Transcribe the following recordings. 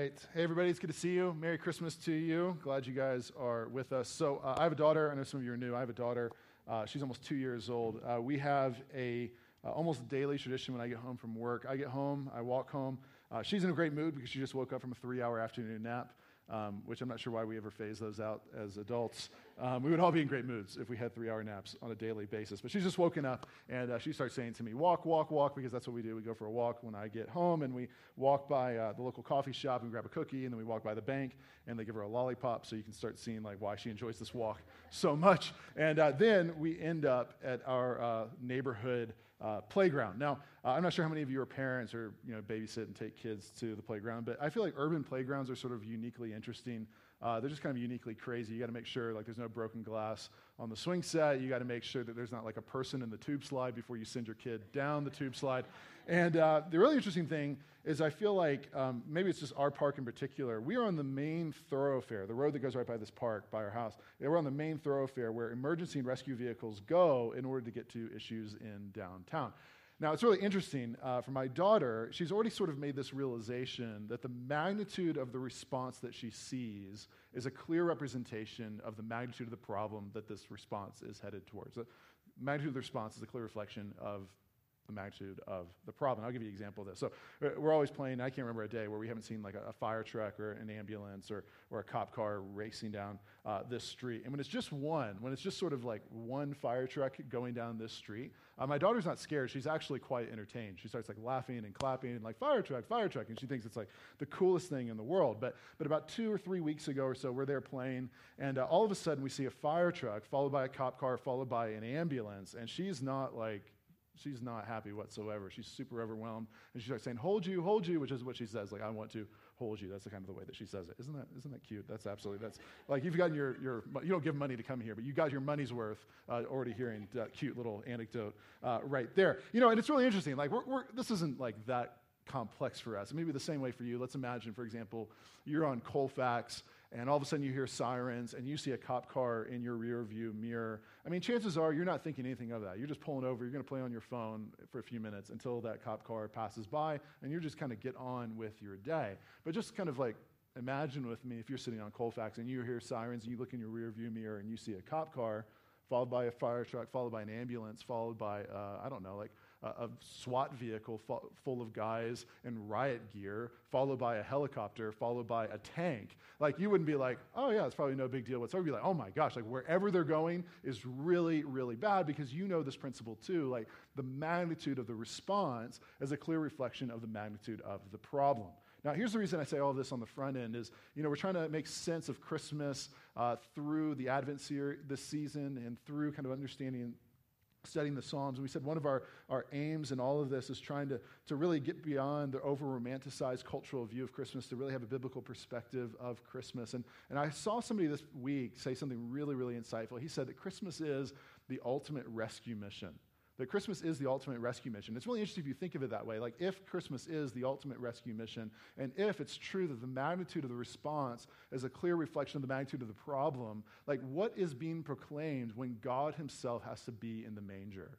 right. Hey, everybody, it's good to see you. Merry Christmas to you. Glad you guys are with us. So, uh, I have a daughter. I know some of you are new. I have a daughter. Uh, she's almost two years old. Uh, we have a uh, almost daily tradition when I get home from work. I get home, I walk home. Uh, she's in a great mood because she just woke up from a three hour afternoon nap um, which I'm not sure why we ever phase those out as adults. Um, we would all be in great moods if we had three hour naps on a daily basis. But she's just woken up and uh, she starts saying to me, Walk, walk, walk, because that's what we do. We go for a walk when I get home and we walk by uh, the local coffee shop and grab a cookie and then we walk by the bank and they give her a lollipop so you can start seeing like why she enjoys this walk so much. And uh, then we end up at our uh, neighborhood uh, playground. Now, uh, I'm not sure how many of you are parents or you know babysit and take kids to the playground, but I feel like urban playgrounds are sort of uniquely interesting. Uh, they're just kind of uniquely crazy. You got to make sure like there's no broken glass on the swing set. You got to make sure that there's not like a person in the tube slide before you send your kid down the tube slide. And uh, the really interesting thing is I feel like um, maybe it's just our park in particular. We are on the main thoroughfare, the road that goes right by this park, by our house. We're on the main thoroughfare where emergency and rescue vehicles go in order to get to issues in downtown. Now, it's really interesting uh, for my daughter. She's already sort of made this realization that the magnitude of the response that she sees is a clear representation of the magnitude of the problem that this response is headed towards. The magnitude of the response is a clear reflection of the magnitude of the problem. I'll give you an example of this. So uh, we're always playing, I can't remember a day where we haven't seen like a, a fire truck or an ambulance or, or a cop car racing down uh, this street. And when it's just one, when it's just sort of like one fire truck going down this street, uh, my daughter's not scared. She's actually quite entertained. She starts like laughing and clapping and like fire truck, fire truck. And she thinks it's like the coolest thing in the world. But, but about two or three weeks ago or so, we're there playing. And uh, all of a sudden we see a fire truck followed by a cop car, followed by an ambulance. And she's not like she's not happy whatsoever. She's super overwhelmed. And she starts saying, Hold you, hold you, which is what she says. Like, I want to hold you. That's the kind of the way that she says it. Isn't that, isn't that cute? That's absolutely, that's like you've gotten your, your, you don't give money to come here, but you got your money's worth uh, already hearing that cute little anecdote uh, right there. You know, and it's really interesting. Like, we're, we're, this isn't like that complex for us. Maybe the same way for you. Let's imagine, for example, you're on Colfax and all of a sudden you hear sirens and you see a cop car in your rear view mirror. I mean, chances are you're not thinking anything of that. You're just pulling over, you're going to play on your phone for a few minutes until that cop car passes by, and you're just kind of get on with your day. But just kind of like imagine with me if you're sitting on Colfax and you hear sirens and you look in your rear view mirror and you see a cop car followed by a fire truck, followed by an ambulance, followed by, uh, I don't know, like a SWAT vehicle full of guys in riot gear, followed by a helicopter, followed by a tank. Like, you wouldn't be like, oh, yeah, it's probably no big deal whatsoever. You'd be like, oh my gosh, like, wherever they're going is really, really bad because you know this principle too. Like, the magnitude of the response is a clear reflection of the magnitude of the problem. Now, here's the reason I say all this on the front end is, you know, we're trying to make sense of Christmas uh, through the Advent series this season and through kind of understanding studying the Psalms. And we said one of our, our aims in all of this is trying to, to really get beyond the over romanticized cultural view of Christmas, to really have a biblical perspective of Christmas. And, and I saw somebody this week say something really, really insightful. He said that Christmas is the ultimate rescue mission that Christmas is the ultimate rescue mission. It's really interesting if you think of it that way. Like, if Christmas is the ultimate rescue mission, and if it's true that the magnitude of the response is a clear reflection of the magnitude of the problem, like, what is being proclaimed when God Himself has to be in the manger?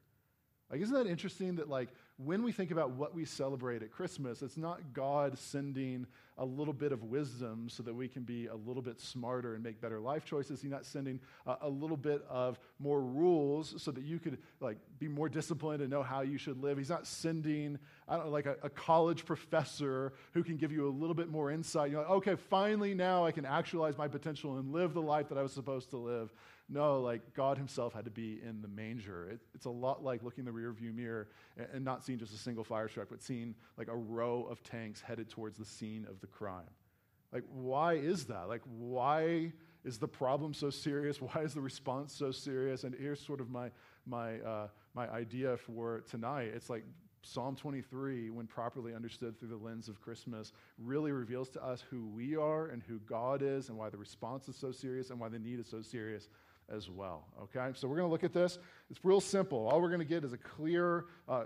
Like, isn't that interesting that, like, when we think about what we celebrate at Christmas, it's not God sending a little bit of wisdom so that we can be a little bit smarter and make better life choices. He's not sending a, a little bit of more rules so that you could, like, be more disciplined and know how you should live. He's not sending, I don't know, like a, a college professor who can give you a little bit more insight. You're like, okay, finally now I can actualize my potential and live the life that I was supposed to live. No, like God Himself had to be in the manger. It, it's a lot like looking in the rearview mirror and, and not seeing just a single fire truck, but seeing like a row of tanks headed towards the scene of the crime. Like, why is that? Like, why is the problem so serious? Why is the response so serious? And here's sort of my, my, uh, my idea for tonight. It's like Psalm 23, when properly understood through the lens of Christmas, really reveals to us who we are and who God is and why the response is so serious and why the need is so serious as well. Okay, so we're going to look at this. It's real simple. All we're going to get is a clear, uh,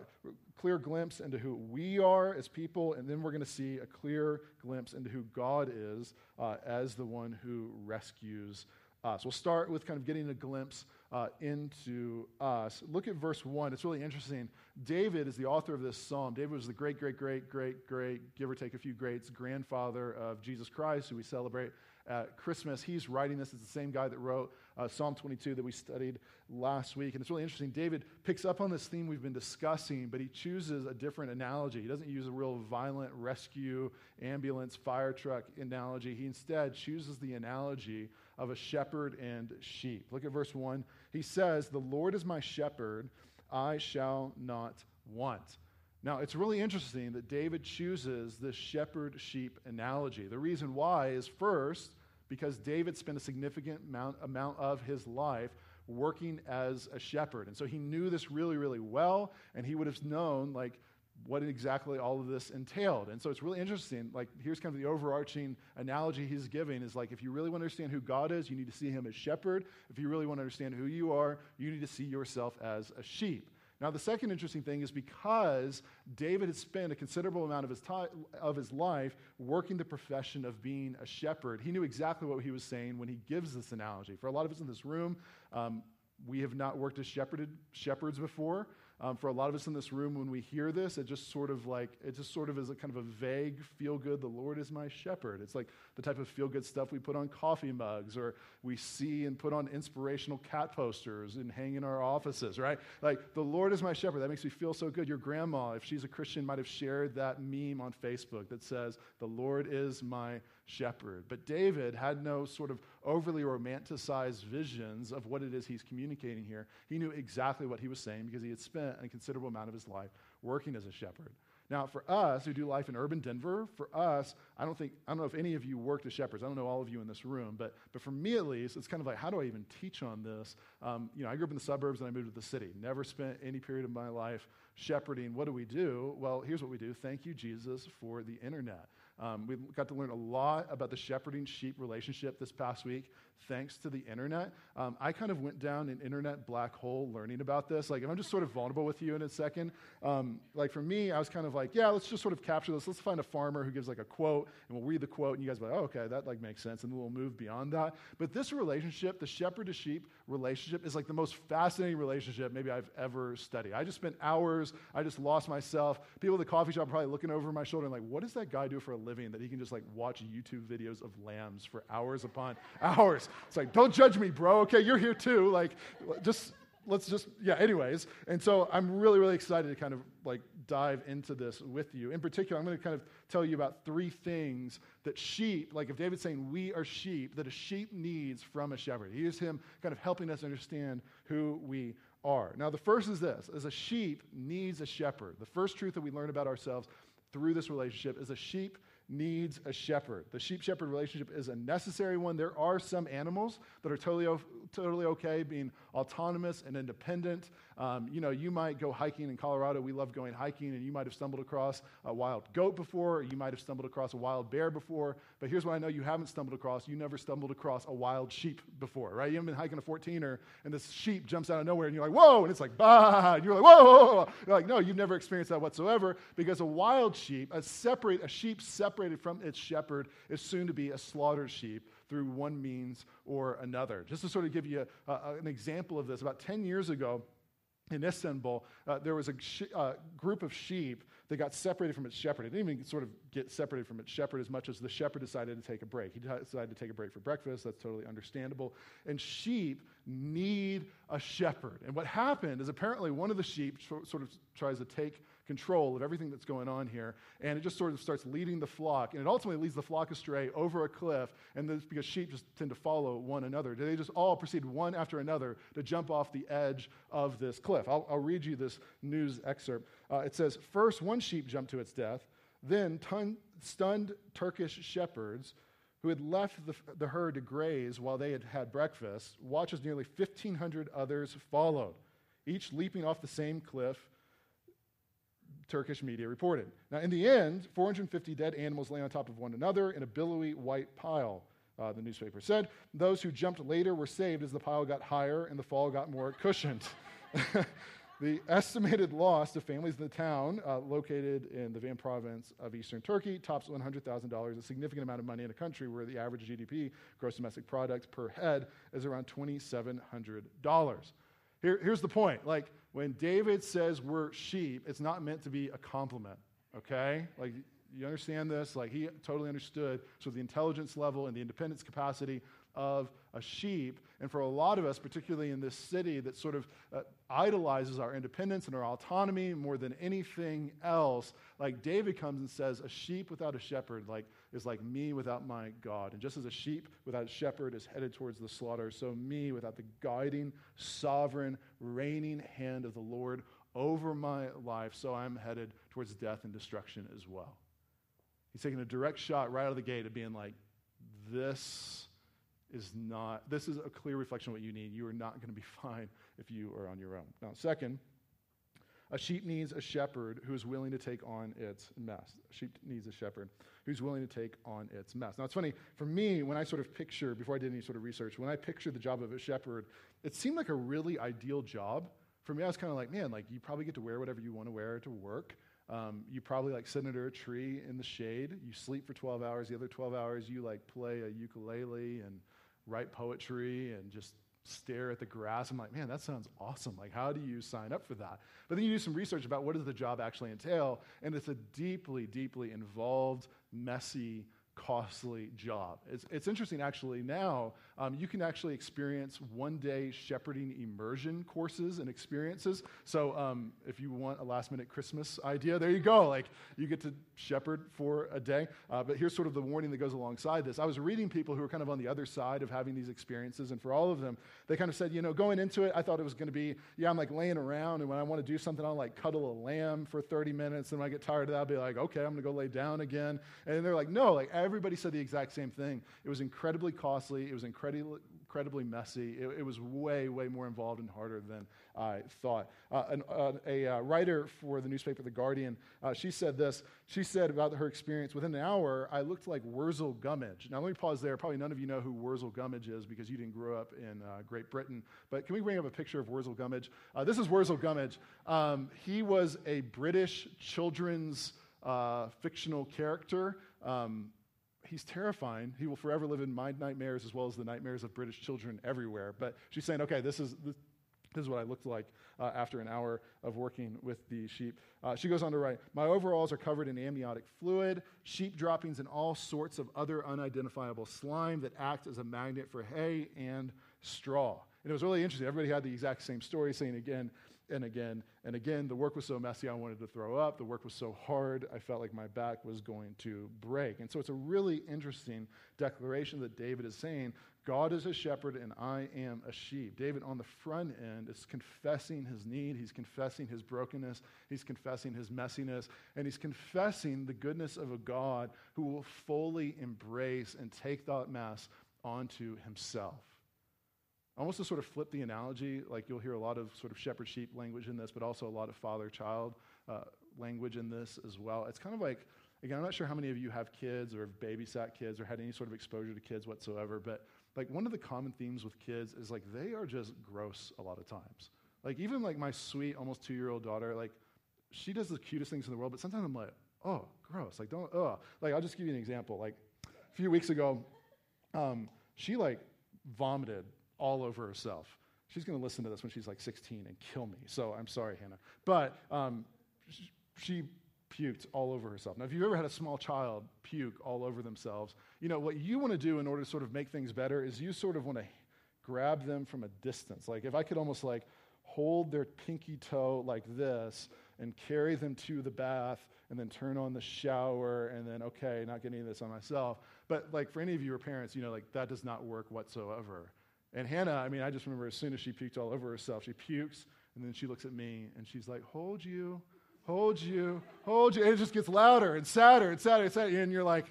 clear glimpse into who we are as people, and then we're going to see a clear glimpse into who God is uh, as the one who rescues us. We'll start with kind of getting a glimpse uh, into us. Look at verse 1. It's really interesting. David is the author of this psalm. David was the great, great, great, great, great, give or take a few greats, grandfather of Jesus Christ, who we celebrate at Christmas. He's writing this. It's the same guy that wrote uh, Psalm 22 that we studied last week. And it's really interesting. David picks up on this theme we've been discussing, but he chooses a different analogy. He doesn't use a real violent rescue, ambulance, fire truck analogy. He instead chooses the analogy of a shepherd and sheep. Look at verse 1. He says, The Lord is my shepherd, I shall not want. Now, it's really interesting that David chooses this shepherd sheep analogy. The reason why is first, because David spent a significant amount, amount of his life working as a shepherd. And so he knew this really, really well, and he would have known, like, what exactly all of this entailed. And so it's really interesting. Like, here's kind of the overarching analogy he's giving is like, if you really want to understand who God is, you need to see him as shepherd. If you really want to understand who you are, you need to see yourself as a sheep. Now, the second interesting thing is because David had spent a considerable amount of his, time, of his life working the profession of being a shepherd, he knew exactly what he was saying when he gives this analogy. For a lot of us in this room, um, we have not worked as shepherded, shepherds before. Um, for a lot of us in this room, when we hear this, it just sort of like, it just sort of is a kind of a vague feel good, the Lord is my shepherd. It's like the type of feel good stuff we put on coffee mugs or we see and put on inspirational cat posters and hang in our offices, right? Like, the Lord is my shepherd. That makes me feel so good. Your grandma, if she's a Christian, might have shared that meme on Facebook that says, the Lord is my shepherd. But David had no sort of overly romanticized visions of what it is he's communicating here. He knew exactly what he was saying because he had spent a considerable amount of his life working as a shepherd. Now, for us who do life in urban Denver, for us, I don't think, I don't know if any of you worked as shepherds. I don't know all of you in this room, but, but for me at least, it's kind of like, how do I even teach on this? Um, you know, I grew up in the suburbs and I moved to the city. Never spent any period of my life shepherding. What do we do? Well, here's what we do. Thank you, Jesus, for the internet. Um, we got to learn a lot about the shepherding sheep relationship this past week thanks to the internet. Um, I kind of went down an internet black hole learning about this. Like, if I'm just sort of vulnerable with you in a second, um, like for me, I was kind of like, yeah, let's just sort of capture this. Let's find a farmer who gives like a quote, and we'll read the quote, and you guys will be like, oh, okay, that like makes sense, and then we'll move beyond that. But this relationship, the shepherd to sheep relationship, is like the most fascinating relationship maybe I've ever studied. I just spent hours, I just lost myself. People at the coffee shop probably looking over my shoulder and like, what does that guy do for a living that he can just like watch YouTube videos of lambs for hours upon hours? It's like, don't judge me, bro. Okay, you're here too. Like, just let's just yeah anyways. And so i'm really really excited to kind of like dive into this with you. In particular i'm going to kind of tell you about three things that sheep like if david's saying we are sheep that a sheep needs from a shepherd. Here's him kind of helping us understand who we are. Now the first is this as a sheep needs a shepherd. The first truth that we learn about ourselves through this relationship is a sheep needs a shepherd. The sheep shepherd relationship is a necessary one. There are some animals that are totally, totally okay being autonomous and independent. Um, you know, you might go hiking in Colorado. We love going hiking, and you might have stumbled across a wild goat before, or you might have stumbled across a wild bear before. But here's what I know you haven't stumbled across you never stumbled across a wild sheep before, right? You haven't been hiking a 14er, and this sheep jumps out of nowhere, and you're like, whoa, and it's like, bah, and you're like, whoa, whoa, whoa. You're like, no, you've never experienced that whatsoever because a wild sheep, a, separate, a sheep separated from its shepherd, is soon to be a slaughtered sheep through one means or another. Just to sort of give you a, a, an example of this, about 10 years ago, in Istanbul, uh, there was a sh- uh, group of sheep that got separated from its shepherd. It didn't even sort of get separated from its shepherd as much as the shepherd decided to take a break. He decided to take a break for breakfast. That's totally understandable. And sheep need a shepherd. And what happened is apparently one of the sheep sort of tries to take control of everything that's going on here. And it just sort of starts leading the flock. And it ultimately leads the flock astray over a cliff. And this because sheep just tend to follow one another. They just all proceed one after another to jump off the edge of this cliff. I'll, I'll read you this news excerpt. Uh, it says First, one sheep jumped to its death. Then, ton, stunned Turkish shepherds who had left the, the herd to graze while they had had breakfast, watched as nearly 1,500 others followed, each leaping off the same cliff Turkish media reported. Now, in the end, 450 dead animals lay on top of one another in a billowy white pile, uh, the newspaper said. Those who jumped later were saved as the pile got higher and the fall got more cushioned. The estimated loss to families in the town, uh, located in the Van province of eastern Turkey, tops $100,000, a significant amount of money in a country where the average GDP, gross domestic product per head, is around $2,700. Here, here's the point. Like, when David says we're sheep, it's not meant to be a compliment, okay? Like, you understand this? Like, he totally understood. So, the intelligence level and the independence capacity of a sheep. And for a lot of us, particularly in this city that sort of uh, idolizes our independence and our autonomy more than anything else, like David comes and says, a sheep without a shepherd like, is like me without my God. And just as a sheep without a shepherd is headed towards the slaughter, so me without the guiding, sovereign, reigning hand of the Lord over my life, so I'm headed towards death and destruction as well. He's taking a direct shot right out of the gate of being like, this is not, this is a clear reflection of what you need. You are not going to be fine if you are on your own. Now, second, a sheep needs a shepherd who is willing to take on its mess. A sheep needs a shepherd who's willing to take on its mess. Now, it's funny, for me, when I sort of picture, before I did any sort of research, when I pictured the job of a shepherd, it seemed like a really ideal job. For me, I was kind of like, man, like you probably get to wear whatever you want to wear to work. Um, you probably like sit under a tree in the shade. You sleep for 12 hours. The other 12 hours, you like play a ukulele and write poetry and just stare at the grass. I'm like, man, that sounds awesome. Like, how do you sign up for that? But then you do some research about what does the job actually entail, and it's a deeply, deeply involved, messy, costly job. It's, it's interesting, actually, now um, you can actually experience one day shepherding immersion courses and experiences. So um, if you want a last minute Christmas idea, there you go. Like you get to shepherd for a day. Uh, but here's sort of the warning that goes alongside this. I was reading people who are kind of on the other side of having these experiences, and for all of them, they kind of said, you know, going into it, I thought it was going to be, yeah, I'm like laying around, and when I want to do something, I'll like cuddle a lamb for 30 minutes, and when I get tired of that, I'll be like, okay, I'm going to go lay down again. And they're like, no, like everybody said the exact same thing. It was incredibly costly. It was incredibly incredibly, incredibly messy. It, it, was way, way more involved and harder than I thought. Uh, an, uh, a uh, writer for the newspaper The Guardian, uh, she said this. She said about her experience, within an hour, I looked like Wurzel Gummidge. Now, let me pause there. Probably none of you know who Wurzel Gummidge is because you didn't grow up in uh, Great Britain. But can we bring up a picture of Wurzel Gummidge? Uh, this is Wurzel Gummidge. Um, he was a British children's fictional character. Um, he's terrifying. He will forever live in my nightmares as well as the nightmares of British children everywhere. But she's saying, okay, this is, this, this is what I looked like uh, after an hour of working with the sheep. Uh, she goes on to write My overalls are covered in amniotic fluid, sheep droppings, and all sorts of other unidentifiable slime that act as a magnet for hay and straw. And it was really interesting. Everybody had the exact same story, saying again, and again and again. The work was so messy, I wanted to throw up. The work was so hard, I felt like my back was going to break. And so it's a really interesting declaration that David is saying God is a shepherd and I am a sheep. David, on the front end, is confessing his need. He's confessing his brokenness. He's confessing his messiness. And he's confessing the goodness of a God who will fully embrace and take that mess onto himself. Almost to sort of flip the analogy, like you'll hear a lot of sort of shepherd sheep language in this, but also a lot of father child uh, language in this as well. It's kind of like, again, I'm not sure how many of you have kids or have babysat kids or had any sort of exposure to kids whatsoever, but like one of the common themes with kids is like they are just gross a lot of times. Like even like my sweet, almost two year old daughter, like she does the cutest things in the world, but sometimes I'm like, oh, gross. Like don't, oh. Like I'll just give you an example. Like a few weeks ago, um, she like vomited all over herself. She's going to listen to this when she's like 16 and kill me. So I'm sorry, Hannah. But um, she puked all over herself. Now, if you've ever had a small child puke all over themselves, you know, what you want to do in order to sort of make things better is you sort of want to grab them from a distance. Like, if I could almost like hold their pinky toe like this and carry them to the bath and then turn on the shower and then, okay, not getting this on myself. But like for any of you who are parents, you know, like that does not work whatsoever. And Hannah, I mean, I just remember as soon as she puked all over herself, she pukes, and then she looks at me and she's like, Hold you, hold you, hold you. And it just gets louder and sadder and sadder and sadder. And you're like,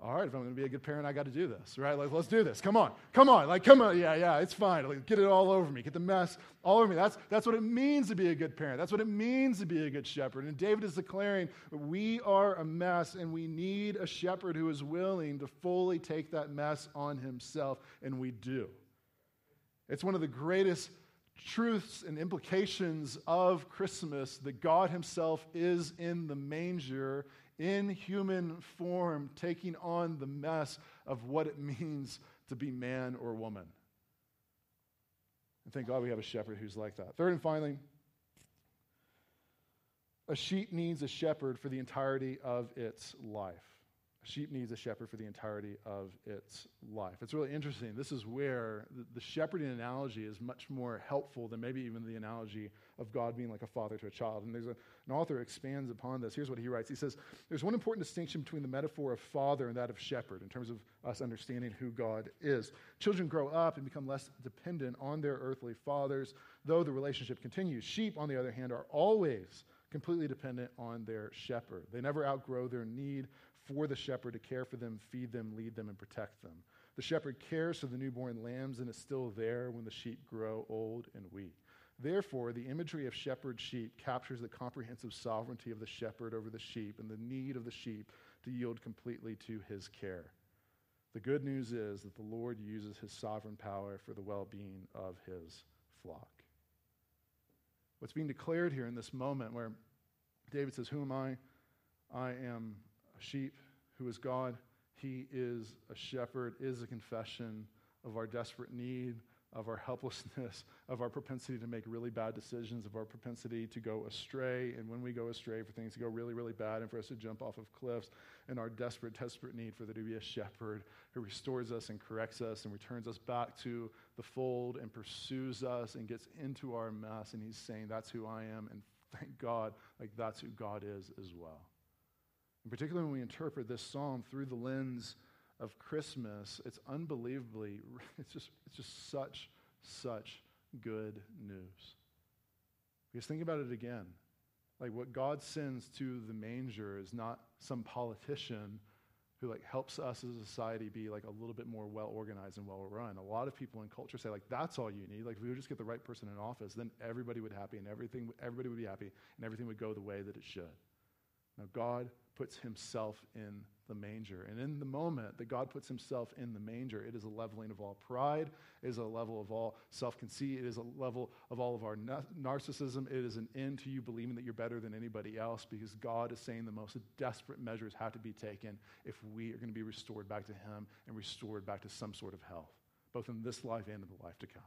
all right, if I'm going to be a good parent, I got to do this, right? Like, let's do this. Come on, come on, like, come on. Yeah, yeah, it's fine. Like, get it all over me. Get the mess all over me. That's, that's what it means to be a good parent. That's what it means to be a good shepherd. And David is declaring we are a mess and we need a shepherd who is willing to fully take that mess on himself, and we do. It's one of the greatest truths and implications of Christmas that God Himself is in the manger in human form, taking on the mess of what it means to be man or woman. And thank God we have a shepherd who's like that. Third and finally, a sheep needs a shepherd for the entirety of its life sheep needs a shepherd for the entirety of its life. It's really interesting. This is where the, shepherding analogy is much more helpful than maybe even the analogy of God being like a father to a child. And there's a, an author expands upon this. Here's what he writes. He says, There's one important distinction between the metaphor of father and that of shepherd in terms of us understanding who God is. Children grow up and become less dependent on their earthly fathers, though the relationship continues. Sheep, on the other hand, are always completely dependent on their shepherd. They never outgrow their need for the shepherd to care for them, feed them, lead them, and protect them. The shepherd cares for the newborn lambs and is still there when the sheep grow old and weak. Therefore, the imagery of shepherd sheep captures the comprehensive sovereignty of the shepherd over the sheep and the need of the sheep to yield completely to his care. The good news is that the Lord uses his sovereign power for the well being of his flock. What's being declared here in this moment where David says, Who am I? I am a sheep who is God. He is a shepherd, is a confession of our desperate need, of our helplessness, of our propensity to make really bad decisions, of our propensity to go astray, and when we go astray, for things to go really, really bad and for us to jump off of cliffs, and our desperate, desperate need for there to be a shepherd who restores us and corrects us and returns us back to the fold and pursues us and gets into our mess. And he's saying, That's who I am, and thank God, like that's who God is as well. And particularly when we interpret this psalm through the lens of Christmas, it's unbelievably, it's just, it's just such, such good news. Because think about it again. Like what God sends to the manger is not some politician who like helps us as a society be like a little bit more well organized and well run. A lot of people in culture say like that's all you need. Like if we would just get the right person in office, then everybody would happy and everything everybody would be happy and everything would go the way that it should. Now God puts himself in the manger. And in the moment that God puts himself in the manger, it is a leveling of all pride, it is a level of all self conceit, it is a level of all of our narcissism. It is an end to you believing that you're better than anybody else because God is saying the most desperate measures have to be taken if we are going to be restored back to him and restored back to some sort of health, both in this life and in the life to come.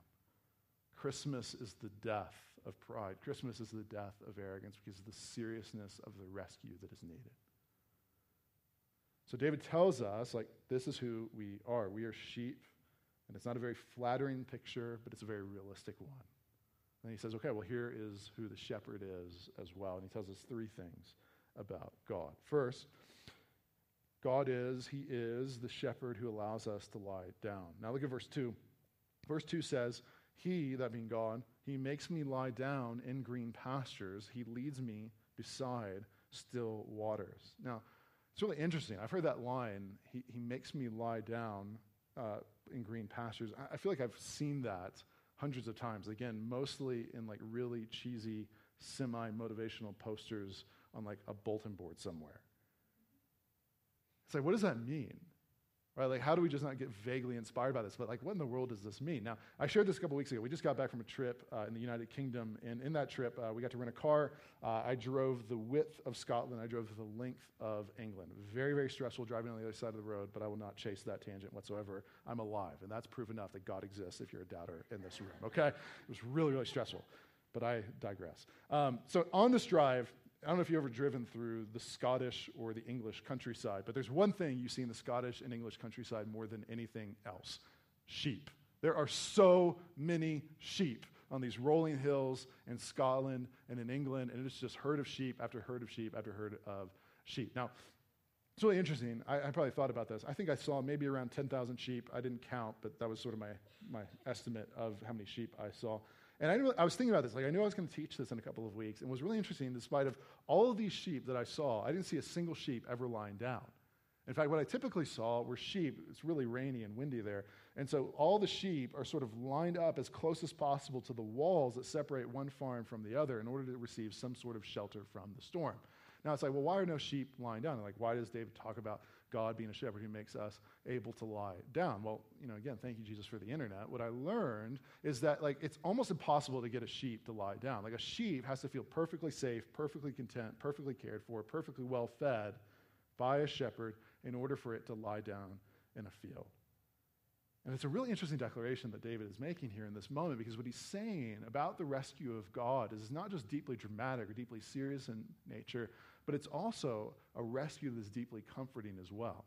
Christmas is the death of pride. Christmas is the death of arrogance because of the seriousness of the rescue that is needed. So David tells us, like, this is who we are. We are sheep, and it's not a very flattering picture, but it's a very realistic one. And he says, okay, well, here is who the shepherd is as well. And he tells us three things about God. First, God is, he is the shepherd who allows us to lie down. Now look at verse 2. Verse 2 says, He, that being God, he makes me lie down in green pastures. He leads me beside still waters. Now, it's really interesting. I've heard that line, he, he makes me lie down uh, in green pastures. I, I feel like I've seen that hundreds of times. Again, mostly in like really cheesy, semi motivational posters on like a bulletin board somewhere. It's like, what does that mean? Right? Like, how do we just not get vaguely inspired by this? But, like, what in the world does this mean? Now, I shared this a couple weeks ago. We just got back from a trip uh, in the United Kingdom, and in that trip, uh, we got to rent a car. Uh, I drove the width of Scotland, I drove the length of England. Very, very stressful driving on the other side of the road, but I will not chase that tangent whatsoever. I'm alive, and that's proof enough that God exists if you're a doubter in this room, okay? It was really, really stressful, but I digress. Um, so, on this drive, I don't know if you've ever driven through the Scottish or the English countryside, but there's one thing you see in the Scottish and English countryside more than anything else sheep. There are so many sheep on these rolling hills in Scotland and in England, and it's just herd of sheep after herd of sheep after herd of sheep. Now, it's really interesting. I, I probably thought about this. I think I saw maybe around 10,000 sheep. I didn't count, but that was sort of my, my estimate of how many sheep I saw. And I, knew, I was thinking about this. Like, I knew I was going to teach this in a couple of weeks. And it was really interesting, despite of all of these sheep that I saw, I didn't see a single sheep ever lying down. In fact, what I typically saw were sheep. It's really rainy and windy there. And so all the sheep are sort of lined up as close as possible to the walls that separate one farm from the other in order to receive some sort of shelter from the storm. Now it's like, well, why are no sheep lying down? like, why does David talk about God being a shepherd who makes us able to lie down. Well, you know, again, thank you, Jesus, for the internet. What I learned is that, like, it's almost impossible to get a sheep to lie down. Like, a sheep has to feel perfectly safe, perfectly content, perfectly cared for, perfectly well fed by a shepherd in order for it to lie down in a field. And it's a really interesting declaration that David is making here in this moment because what he's saying about the rescue of God is not just deeply dramatic or deeply serious in nature, but it's also a rescue that's deeply comforting as well.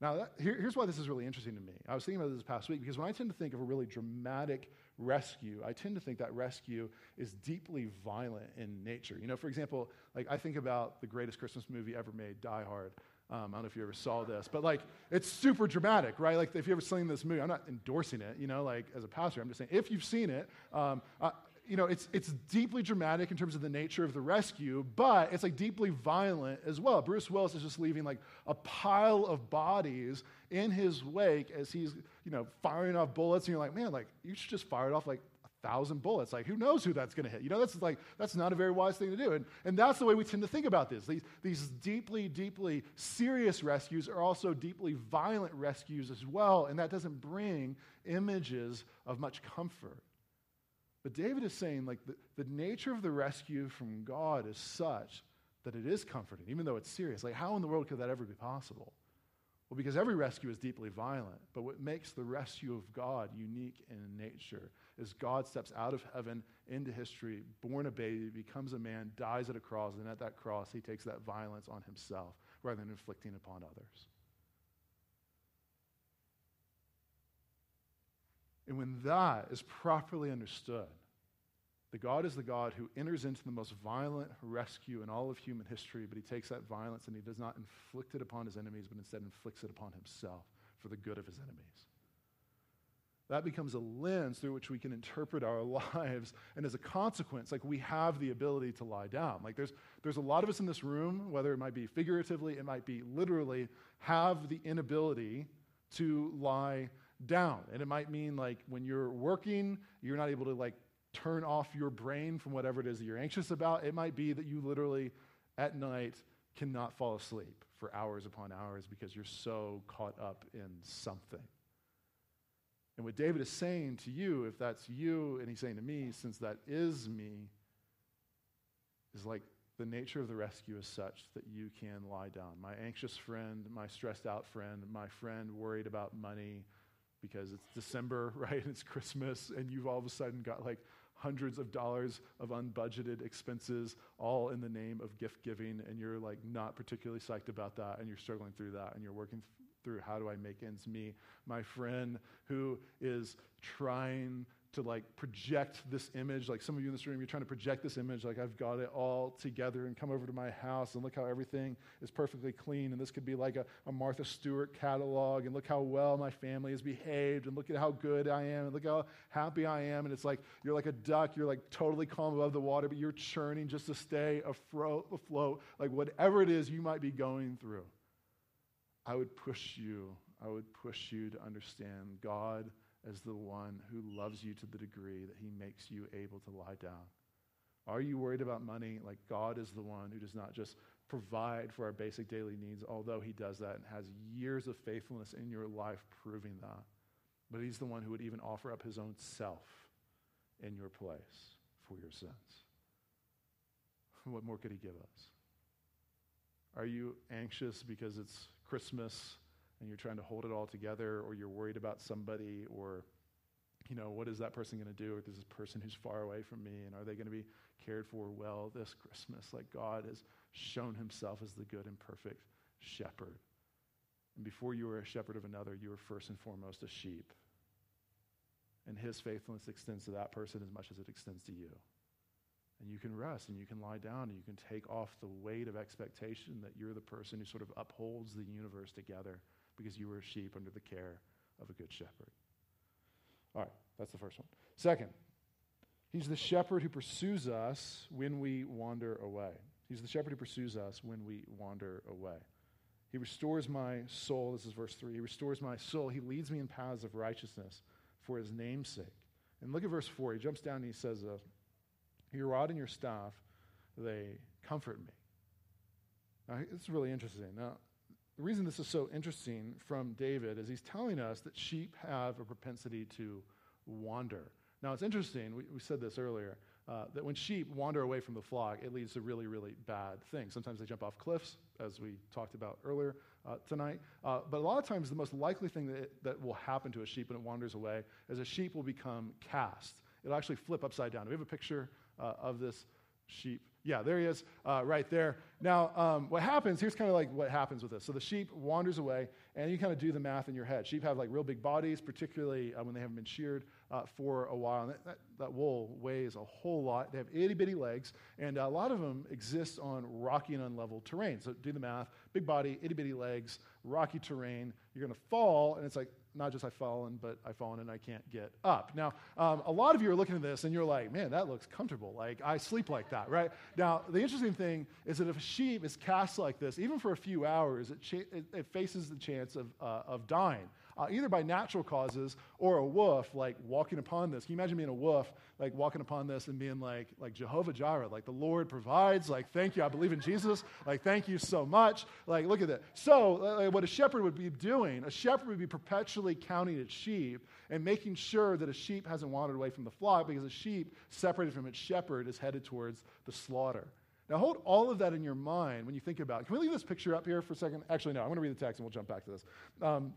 Now, that, here, here's why this is really interesting to me. I was thinking about this past week because when I tend to think of a really dramatic rescue, I tend to think that rescue is deeply violent in nature. You know, for example, like I think about the greatest Christmas movie ever made, Die Hard. Um, I don't know if you ever saw this, but like it's super dramatic, right? Like if you ever seen this movie, I'm not endorsing it, you know, like as a pastor, I'm just saying if you've seen it, um, I, you know, it's, it's deeply dramatic in terms of the nature of the rescue, but it's like deeply violent as well. Bruce Willis is just leaving like a pile of bodies in his wake as he's, you know, firing off bullets. And you're like, man, like, you should just fire off like a thousand bullets. Like, who knows who that's going to hit? You know, that's like, that's not a very wise thing to do. And, and that's the way we tend to think about this. These, these deeply, deeply serious rescues are also deeply violent rescues as well. And that doesn't bring images of much comfort. But David is saying, like, the, the nature of the rescue from God is such that it is comforting, even though it's serious. Like, how in the world could that ever be possible? Well, because every rescue is deeply violent, but what makes the rescue of God unique in nature is God steps out of heaven into history, born a baby, becomes a man, dies at a cross, and at that cross, he takes that violence on himself rather than inflicting upon others. And when that is properly understood, the God is the God who enters into the most violent rescue in all of human history, but he takes that violence and he does not inflict it upon his enemies, but instead inflicts it upon himself for the good of his enemies. That becomes a lens through which we can interpret our lives. And as a consequence, like we have the ability to lie down. Like there's, there's a lot of us in this room, whether it might be figuratively, it might be literally, have the inability to lie down. And it might mean like when you're working, you're not able to like turn off your brain from whatever it is that you're anxious about. It might be that you literally at night cannot fall asleep for hours upon hours because you're so caught up in something. And what David is saying to you, if that's you, and he's saying to me, since that is me, is like the nature of the rescue is such that you can lie down. My anxious friend, my stressed out friend, my friend worried about money, because it's December, right? It's Christmas, and you've all of a sudden got like hundreds of dollars of unbudgeted expenses, all in the name of gift giving, and you're like not particularly psyched about that, and you're struggling through that, and you're working through how do I make ends meet. My friend who is trying to like project this image. Like some of you in this room, you're trying to project this image, like I've got it all together and come over to my house and look how everything is perfectly clean. And this could be like a, a Martha Stewart catalog and look how well my family has behaved and look at how good I am and look how happy I am. And it's like you're like a duck, you're like totally calm above the water, but you're churning just to stay afloat, afloat like whatever it is you might be going through. I would push you, I would push you to understand God as the one who loves you to the degree that he makes you able to lie down? Are you worried about money? Like God is the one who does not just provide for our basic daily needs, although he does that and has years of faithfulness in your life proving that. But he's the one who would even offer up his own self in your place for your sins. What more could he give us? Are you anxious because it's Christmas and you're trying to hold it all together, or you're worried about somebody, or you know, what is that person going to do? Or this person who's far away from me, and are they going to be cared for well this Christmas? Like God has shown himself as the good and perfect shepherd. And before you were a shepherd of another, you were first and foremost a sheep. And his faithfulness extends to that person as much as it extends to you. And you can rest and you can lie down and you can take off the weight of expectation that you're the person who sort of upholds the universe together because you were a sheep under the care of a good shepherd. All right, that's the first one. Second, he's the shepherd who pursues us when we wander away. He's the shepherd who pursues us when we wander away. He restores my soul. This is verse 3. He restores my soul. He leads me in paths of righteousness for his name's sake. And look at verse 4. He jumps down and he says, uh, Your rod and your staff, they comfort me. Now, it's really interesting. Now, the reason this is so interesting from David is he's telling us that sheep have a propensity to wander. Now, it's interesting, we, we said this earlier, uh, that when sheep wander away from the flock, it leads to really, really bad things. Sometimes they jump off cliffs, as we talked about earlier uh, tonight. Uh, but a lot of times, the most likely thing that, it, that will happen to a sheep when it wanders away is a sheep will become cast. It'll actually flip upside down. We have a picture uh, of this sheep? Yeah, there he is, uh, right there. Now, um, what happens, here's kind of like what happens with this. So the sheep wanders away, and you kind of do the math in your head. Sheep have like real big bodies, particularly uh, when they haven't been sheared uh, for a while. And that, that, that, wool weighs a whole lot. They have itty bitty legs, and a lot of them exist on rocky and unlevel terrain. So do the math big body, itty bitty legs, rocky terrain. You're going to fall, and it's like, not just I've fallen, but I've fallen and I can't get up. Now, um, a lot of you are looking at this and you're like, man, that looks comfortable. Like, I sleep like that, right? Now, the interesting thing is that if a sheep is cast like this, even for a few hours, it, cha- it, it faces the chance of, uh, of dying uh, either by natural causes or a wolf, like walking upon this. Can you imagine being a wolf, like walking upon this and being like, like Jehovah Jireh, like the Lord provides, like, thank you, I believe in Jesus, like, thank you so much. Like, look at that. So, uh, what a shepherd would be doing, a shepherd would be perpetually counting its sheep and making sure that a sheep hasn't wandered away from the flock because a sheep separated from its shepherd is headed towards the slaughter. Now, hold all of that in your mind when you think about it. Can we leave this picture up here for a second? Actually, no, I'm going to read the text and we'll jump back to this. Um,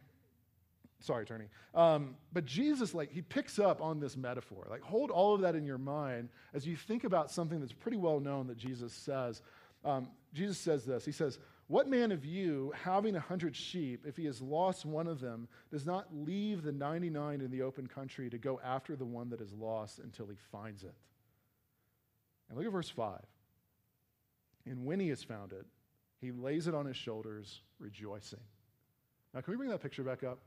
Sorry, attorney. Um, but Jesus, like, he picks up on this metaphor. Like, hold all of that in your mind as you think about something that's pretty well known that Jesus says. Um, Jesus says this He says, What man of you, having a hundred sheep, if he has lost one of them, does not leave the 99 in the open country to go after the one that is lost until he finds it? And look at verse 5. And when he has found it, he lays it on his shoulders, rejoicing. Now, can we bring that picture back up?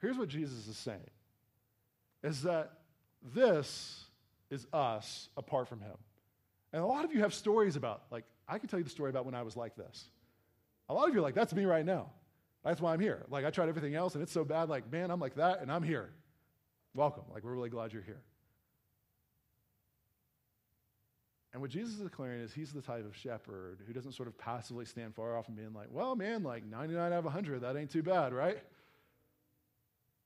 Here's what Jesus is saying is that this is us apart from him. And a lot of you have stories about, like, I can tell you the story about when I was like this. A lot of you are like, that's me right now. That's why I'm here. Like, I tried everything else and it's so bad. Like, man, I'm like that and I'm here. Welcome. Like, we're really glad you're here. And what Jesus is declaring is he's the type of shepherd who doesn't sort of passively stand far off and being like, well, man, like 99 out of 100, that ain't too bad, right?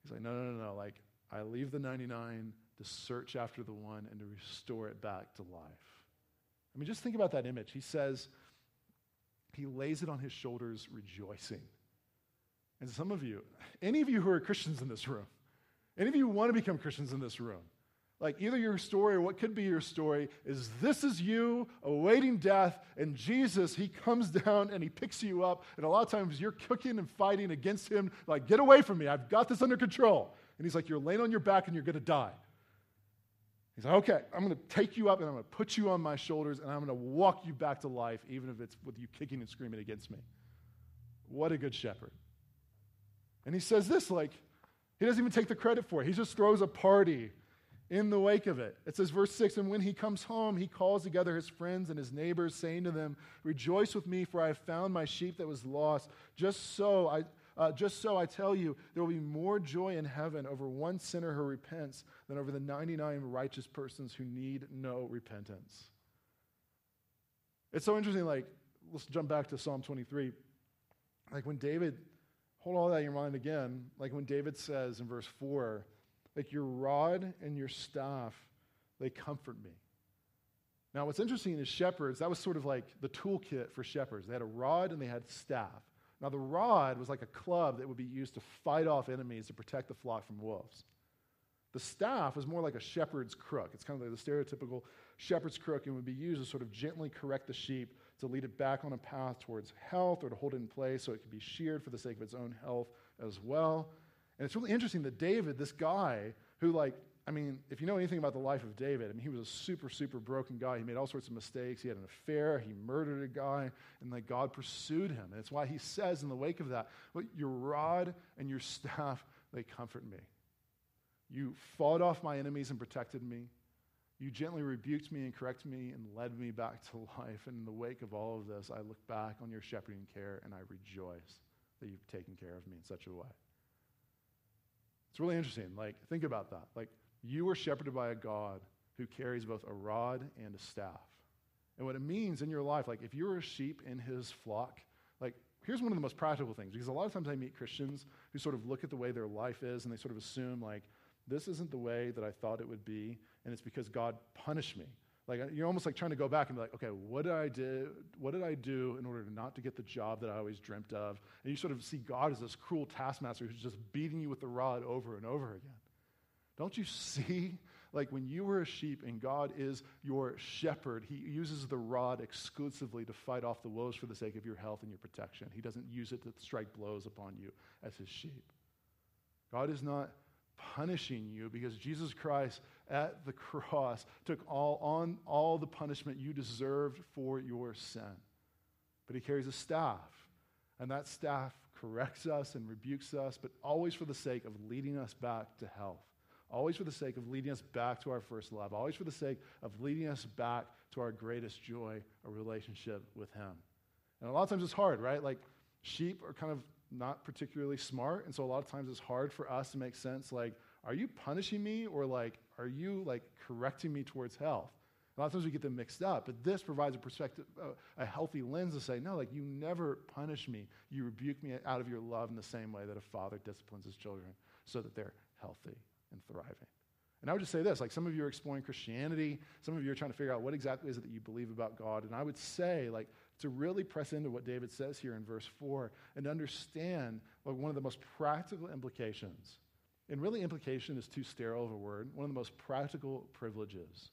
He's like, no, no, no, no. Like, I leave the 99 to search after the one and to restore it back to life. I mean, just think about that image. He says, he lays it on his shoulders, rejoicing. And some of you, any of you who are Christians in this room, any of you who want to become Christians in this room, like either your story or what could be your story is this is you awaiting death, and Jesus, he comes down and he picks you up. And a lot of times you're cooking and fighting against him, like, get away from me, I've got this under control. And he's like, you're laying on your back and you're going to die. He's like, okay, I'm going to take you up and I'm going to put you on my shoulders and I'm going to walk you back to life, even if it's with you kicking and screaming against me. What a good shepherd. And he says this, like, he doesn't even take the credit for it. He just throws a party in the wake of it. It says, verse 6 And when he comes home, he calls together his friends and his neighbors, saying to them, Rejoice with me, for I have found my sheep that was lost. Just so I. Uh, just so I tell you, there will be more joy in heaven over one sinner who repents than over the 99 righteous persons who need no repentance. It's so interesting. Like, let's jump back to Psalm 23. Like, when David, hold all that in your mind again, like when David says in verse 4, like your rod and your staff, they comfort me. Now, what's interesting is shepherds, that was sort of like the toolkit for shepherds. They had a rod and they had staff. Now, the rod was like a club that would be used to fight off enemies to protect the flock from wolves. The staff was more like a shepherd's crook. It's kind of like the stereotypical shepherd's crook and would be used to sort of gently correct the sheep to lead it back on a path towards health or to hold it in place so it could be sheared for the sake of its own health as well. And it's really interesting that David, this guy who, like, I mean, if you know anything about the life of David, I mean, he was a super, super broken guy. He made all sorts of mistakes. He had an affair. He murdered a guy, and like God pursued him. And it's why he says in the wake of that, well, your rod and your staff, they comfort me. You fought off my enemies and protected me. You gently rebuked me and corrected me and led me back to life. And in the wake of all of this, I look back on your shepherding care and I rejoice that you've taken care of me in such a way. It's really interesting. Like, think about that. Like, you were shepherded by a God who carries both a rod and a staff. And what it means in your life, like, if you're a sheep in his flock, like, here's one of the most practical things because a lot of times I meet Christians who sort of look at the way their life is and they sort of assume, like, this isn't the way that I thought it would be, and it's because God punished me. Like uh, you're almost like trying to go back and be like, okay, what did I do? What did I do in order not to get the job that I always dreamt of? And you sort of see God as this cruel taskmaster who's just beating you with the rod over and over again. Don't you see? Like when you were a sheep and God is your shepherd, He uses the rod exclusively to fight off the woes for the sake of your health and your protection. He doesn't use it to strike blows upon you as His sheep. God is not punishing you because Jesus Christ at the cross took all on all the punishment you deserved for your sin. But he carries a staff, and that staff corrects us and rebukes us, but always for the sake of leading us back to health. Always for the sake of leading us back to our first love. Always for the sake of leading us back to our greatest joy, a relationship with Him. And a lot of times it's hard, right? Like sheep are kind of not particularly smart. And so a lot of times it's hard for us to make sense like, are you punishing me or like, are you like correcting me towards health? A lot of times we get them mixed up, but this provides a perspective, uh, a healthy lens to say, no, like you never punish me. You rebuke me out of your love in the same way that a father disciplines his children so that they're healthy and thriving. And I would just say this like some of you are exploring Christianity, some of you are trying to figure out what exactly is it that you believe about God. And I would say, like, to really press into what David says here in verse 4 and understand like, one of the most practical implications. And really, implication is too sterile of a word. One of the most practical privileges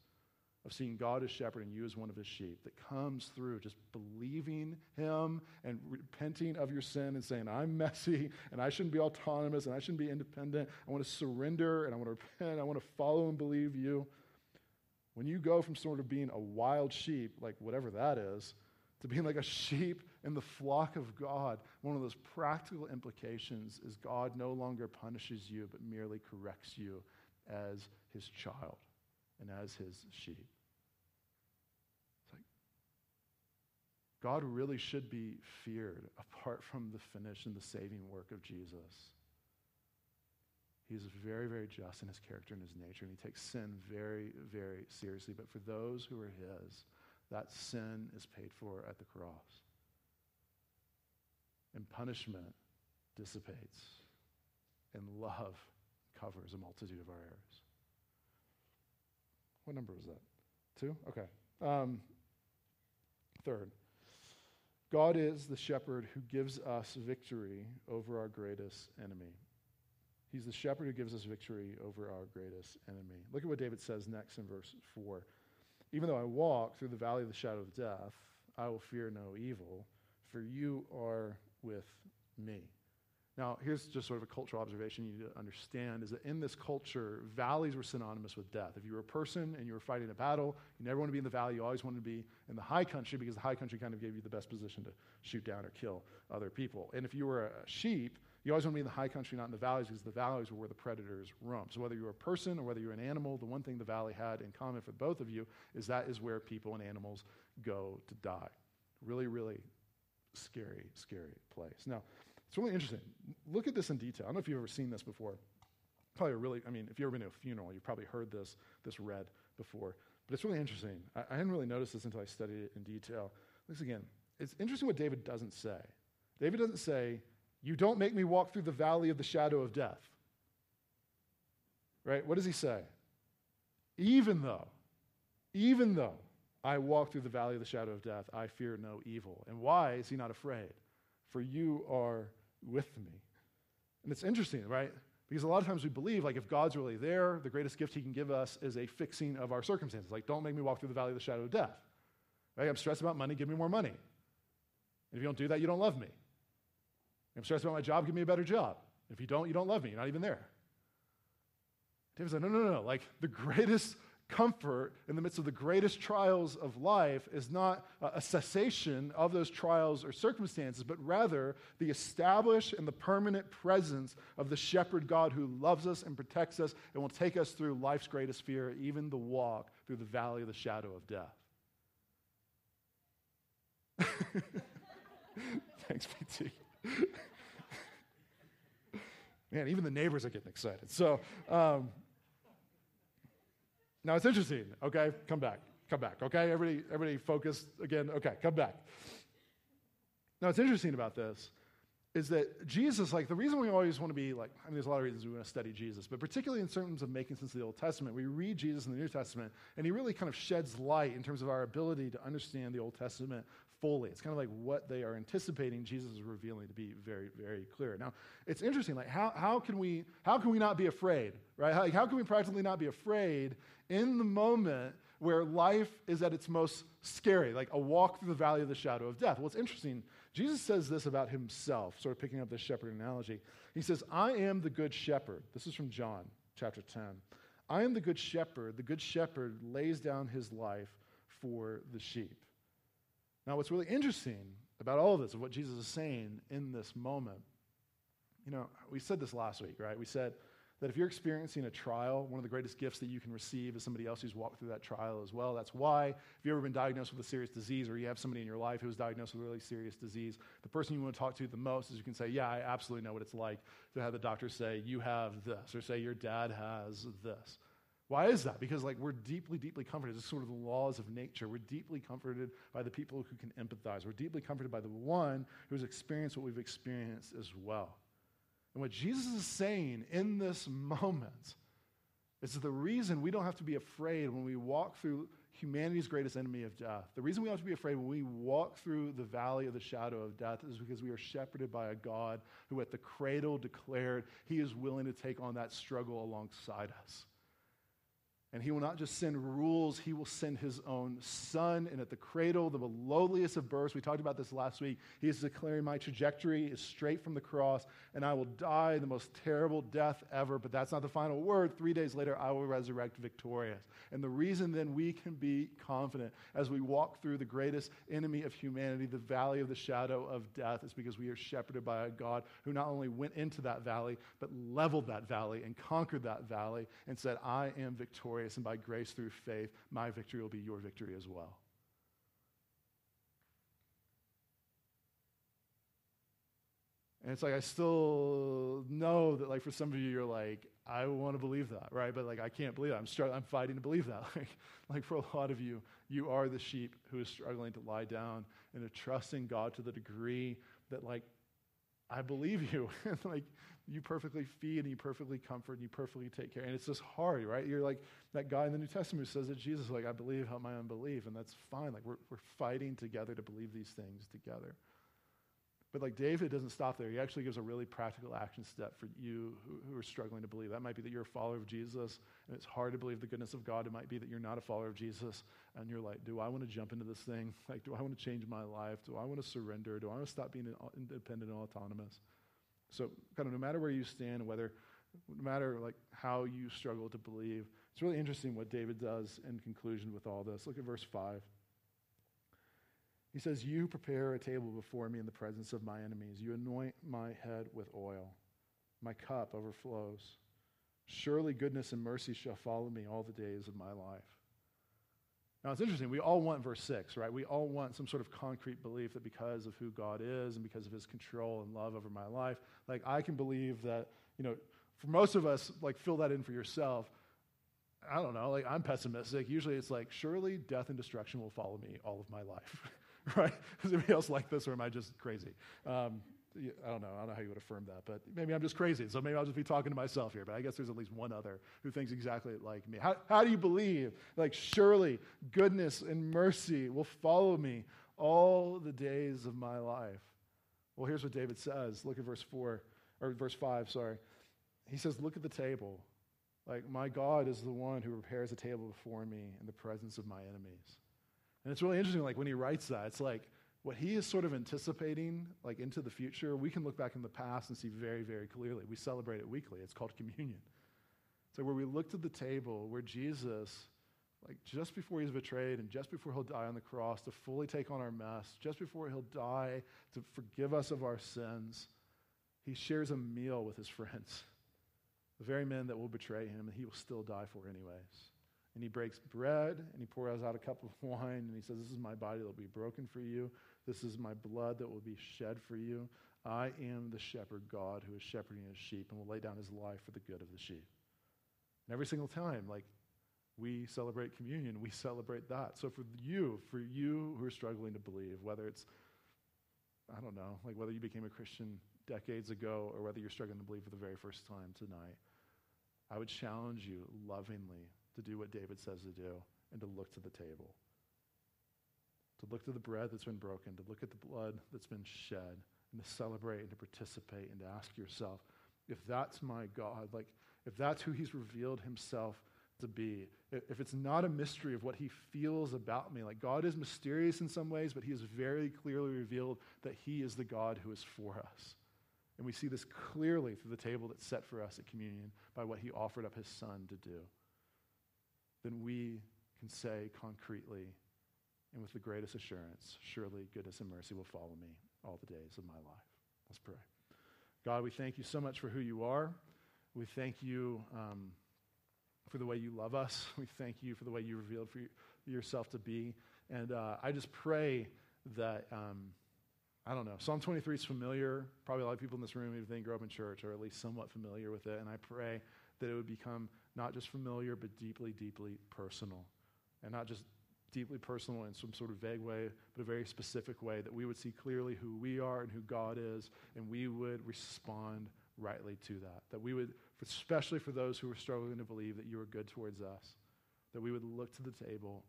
of seeing God as shepherd and you as one of his sheep that comes through just believing him and repenting of your sin and saying, I'm messy and I shouldn't be autonomous and I shouldn't be independent. I want to surrender and I want to repent. I want to follow and believe you. When you go from sort of being a wild sheep, like whatever that is, to being like a sheep in the flock of God, one of those practical implications is God no longer punishes you, but merely corrects you as his child and as his sheep. It's like God really should be feared apart from the finish and the saving work of Jesus. He is very, very just in his character and his nature, and he takes sin very, very seriously. But for those who are his, that sin is paid for at the cross. And punishment dissipates, and love covers a multitude of our errors. What number was that? Two? Okay. Um, third, God is the shepherd who gives us victory over our greatest enemy. He's the shepherd who gives us victory over our greatest enemy. Look at what David says next in verse 4. Even though I walk through the valley of the shadow of death, I will fear no evil, for you are with me. Now, here's just sort of a cultural observation you need to understand is that in this culture, valleys were synonymous with death. If you were a person and you were fighting a battle, you never want to be in the valley, you always wanted to be in the high country because the high country kind of gave you the best position to shoot down or kill other people. And if you were a sheep, you always want to be in the high country, not in the valleys, because the valleys were where the predators roam. So whether you're a person or whether you're an animal, the one thing the valley had in common for both of you is that is where people and animals go to die. Really, really scary, scary place. Now, it's really interesting. Look at this in detail. I don't know if you've ever seen this before. Probably really, I mean, if you've ever been to a funeral, you've probably heard this, this read before. But it's really interesting. I, I hadn't really noticed this until I studied it in detail. Listen again. It's interesting what David doesn't say. David doesn't say, you don't make me walk through the valley of the shadow of death. Right? What does he say? Even though, even though I walk through the valley of the shadow of death, I fear no evil. And why is he not afraid? For you are with me. And it's interesting, right? Because a lot of times we believe, like, if God's really there, the greatest gift he can give us is a fixing of our circumstances. Like, don't make me walk through the valley of the shadow of death. Right? I'm stressed about money, give me more money. And if you don't do that, you don't love me. I'm stressed about my job, give me a better job. If you don't, you don't love me. You're not even there. David said, no, no, no. Like the greatest comfort in the midst of the greatest trials of life is not a cessation of those trials or circumstances, but rather the established and the permanent presence of the shepherd God who loves us and protects us and will take us through life's greatest fear, even the walk through the valley of the shadow of death. Thanks, PT. Man, even the neighbors are getting excited. So, um, now it's interesting, okay? Come back, come back, okay? Everybody, everybody focus again. Okay, come back. Now, what's interesting about this is that Jesus, like the reason we always want to be like, I mean, there's a lot of reasons we want to study Jesus, but particularly in terms of making sense of the Old Testament, we read Jesus in the New Testament, and he really kind of sheds light in terms of our ability to understand the Old Testament fully. It's kind of like what they are anticipating Jesus is revealing to be very, very clear. Now, it's interesting, like how, how can we how can we not be afraid, right? How, how can we practically not be afraid in the moment where life is at its most scary, like a walk through the valley of the shadow of death? Well, it's interesting Jesus says this about himself, sort of picking up the shepherd analogy. He says, I am the good shepherd. This is from John chapter 10. I am the good shepherd. The good shepherd lays down his life for the sheep. Now, what's really interesting about all of this, of what Jesus is saying in this moment, you know, we said this last week, right? We said, that if you're experiencing a trial, one of the greatest gifts that you can receive is somebody else who's walked through that trial as well. That's why, if you've ever been diagnosed with a serious disease or you have somebody in your life who was diagnosed with a really serious disease, the person you want to talk to the most is you can say, Yeah, I absolutely know what it's like to have the doctor say, You have this, or say, Your dad has this. Why is that? Because like we're deeply, deeply comforted. It's sort of the laws of nature. We're deeply comforted by the people who can empathize. We're deeply comforted by the one who's experienced what we've experienced as well. And what Jesus is saying in this moment is the reason we don't have to be afraid when we walk through humanity's greatest enemy of death. The reason we don't have to be afraid when we walk through the valley of the shadow of death is because we are shepherded by a God who at the cradle declared he is willing to take on that struggle alongside us. And he will not just send rules, he will send his own son. And at the cradle, the lowliest of births, we talked about this last week, he is declaring my trajectory is straight from the cross, and I will die the most terrible death ever. But that's not the final word. Three days later, I will resurrect victorious. And the reason then we can be confident as we walk through the greatest enemy of humanity, the valley of the shadow of death, is because we are shepherded by a God who not only went into that valley, but leveled that valley and conquered that valley and said, I am victorious. And by grace through faith, my victory will be your victory as well. And it's like, I still know that, like, for some of you, you're like, I want to believe that, right? But, like, I can't believe it. I'm, str- I'm fighting to believe that. like, like, for a lot of you, you are the sheep who is struggling to lie down and to trust in God to the degree that, like, I believe you. like, you perfectly feed and you perfectly comfort and you perfectly take care. And it's just hard, right? You're like that guy in the New Testament who says that Jesus, like, I believe, help my unbelief. And that's fine. Like, we're, we're fighting together to believe these things together. But like David doesn't stop there. He actually gives a really practical action step for you who, who, are struggling to believe. That might be that you're a follower of Jesus and it's hard to believe the goodness of God. It might be that you're not a follower of Jesus and you're like, do I want to jump into this thing? Like, do I want to change my life? Do I want to surrender? Do I want to stop being independent and autonomous? So, kind of no matter where you stand, whether, no matter like how you struggle to believe, it's really interesting what David does in conclusion with all this. Look at verse 5. He says, You prepare a table before me in the presence of my enemies. You anoint my head with oil. My cup overflows. Surely goodness and mercy shall follow me all the days of my life. Now, it's interesting. We all want verse 6, right? We all want some sort of concrete belief that because of who God is and because of his control and love over my life, like I can believe that, you know, for most of us, like fill that in for yourself. I don't know, like I'm pessimistic. Usually it's like, surely death and destruction will follow me all of my life. right? Is anybody else like this, or am I just crazy? Um, I don't know. I don't know how you would affirm that, but maybe I'm just crazy. So maybe I'll just be talking to myself here. But I guess there's at least one other who thinks exactly like me. How, how do you believe? Like, surely goodness and mercy will follow me all the days of my life. Well, here's what David says. Look at verse 4, or verse 5, sorry. He says, Look at the table. Like, my God is the one who prepares a table before me in the presence of my enemies. And it's really interesting, like when he writes that, it's like what he is sort of anticipating, like into the future, we can look back in the past and see very, very clearly. We celebrate it weekly. It's called communion. So where we look to the table where Jesus, like just before he's betrayed and just before he'll die on the cross to fully take on our mess, just before he'll die to forgive us of our sins, he shares a meal with his friends, the very men that will betray him, and he will still die for anyways and he breaks bread and he pours out a cup of wine and he says, This is my body that will be broken for you. This is my blood that will be shed for you. I am the shepherd God who is shepherding his sheep and will lay down his life for the good of the sheep. And every single time, like we celebrate communion, we celebrate that. So for you, for you who are struggling to believe, whether it's I don't know, like whether you became a Christian decades ago or whether you're struggling to believe for the very first time tonight, I would challenge you lovingly to do what David says to do and to look to the table. To look to the bread that's been broken, to look at the blood that's been shed, and to celebrate and to participate and to ask yourself, if that's my God, like if that's who he's revealed himself to be, if it's not a mystery of what he feels about me, like God is mysterious in some ways, but he has very clearly revealed that he is the God who is for us. And we see this clearly through the table that's set for us at communion by what he offered up his son to do. Then we can say concretely and with the greatest assurance, surely goodness and mercy will follow me all the days of my life. Let's pray. God, we thank you so much for who you are. We thank you um, for the way you love us. We thank you for the way you revealed for yourself to be. And uh, I just pray that, um, I don't know, Psalm 23 is familiar. Probably a lot of people in this room, even they grow up in church, are at least somewhat familiar with it. And I pray that it would become not just familiar, but deeply, deeply personal. And not just deeply personal in some sort of vague way, but a very specific way, that we would see clearly who we are and who God is, and we would respond rightly to that. That we would, especially for those who are struggling to believe that you are good towards us, that we would look to the table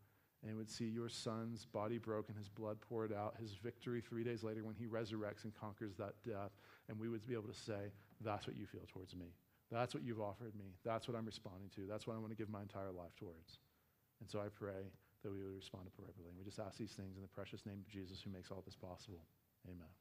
and would see your son's body broken, his blood poured out, his victory three days later when he resurrects and conquers that death, and we would be able to say, That's what you feel towards me. That's what you've offered me. That's what I'm responding to. That's what I want to give my entire life towards. And so I pray that we would respond appropriately. And we just ask these things in the precious name of Jesus who makes all this possible. Amen.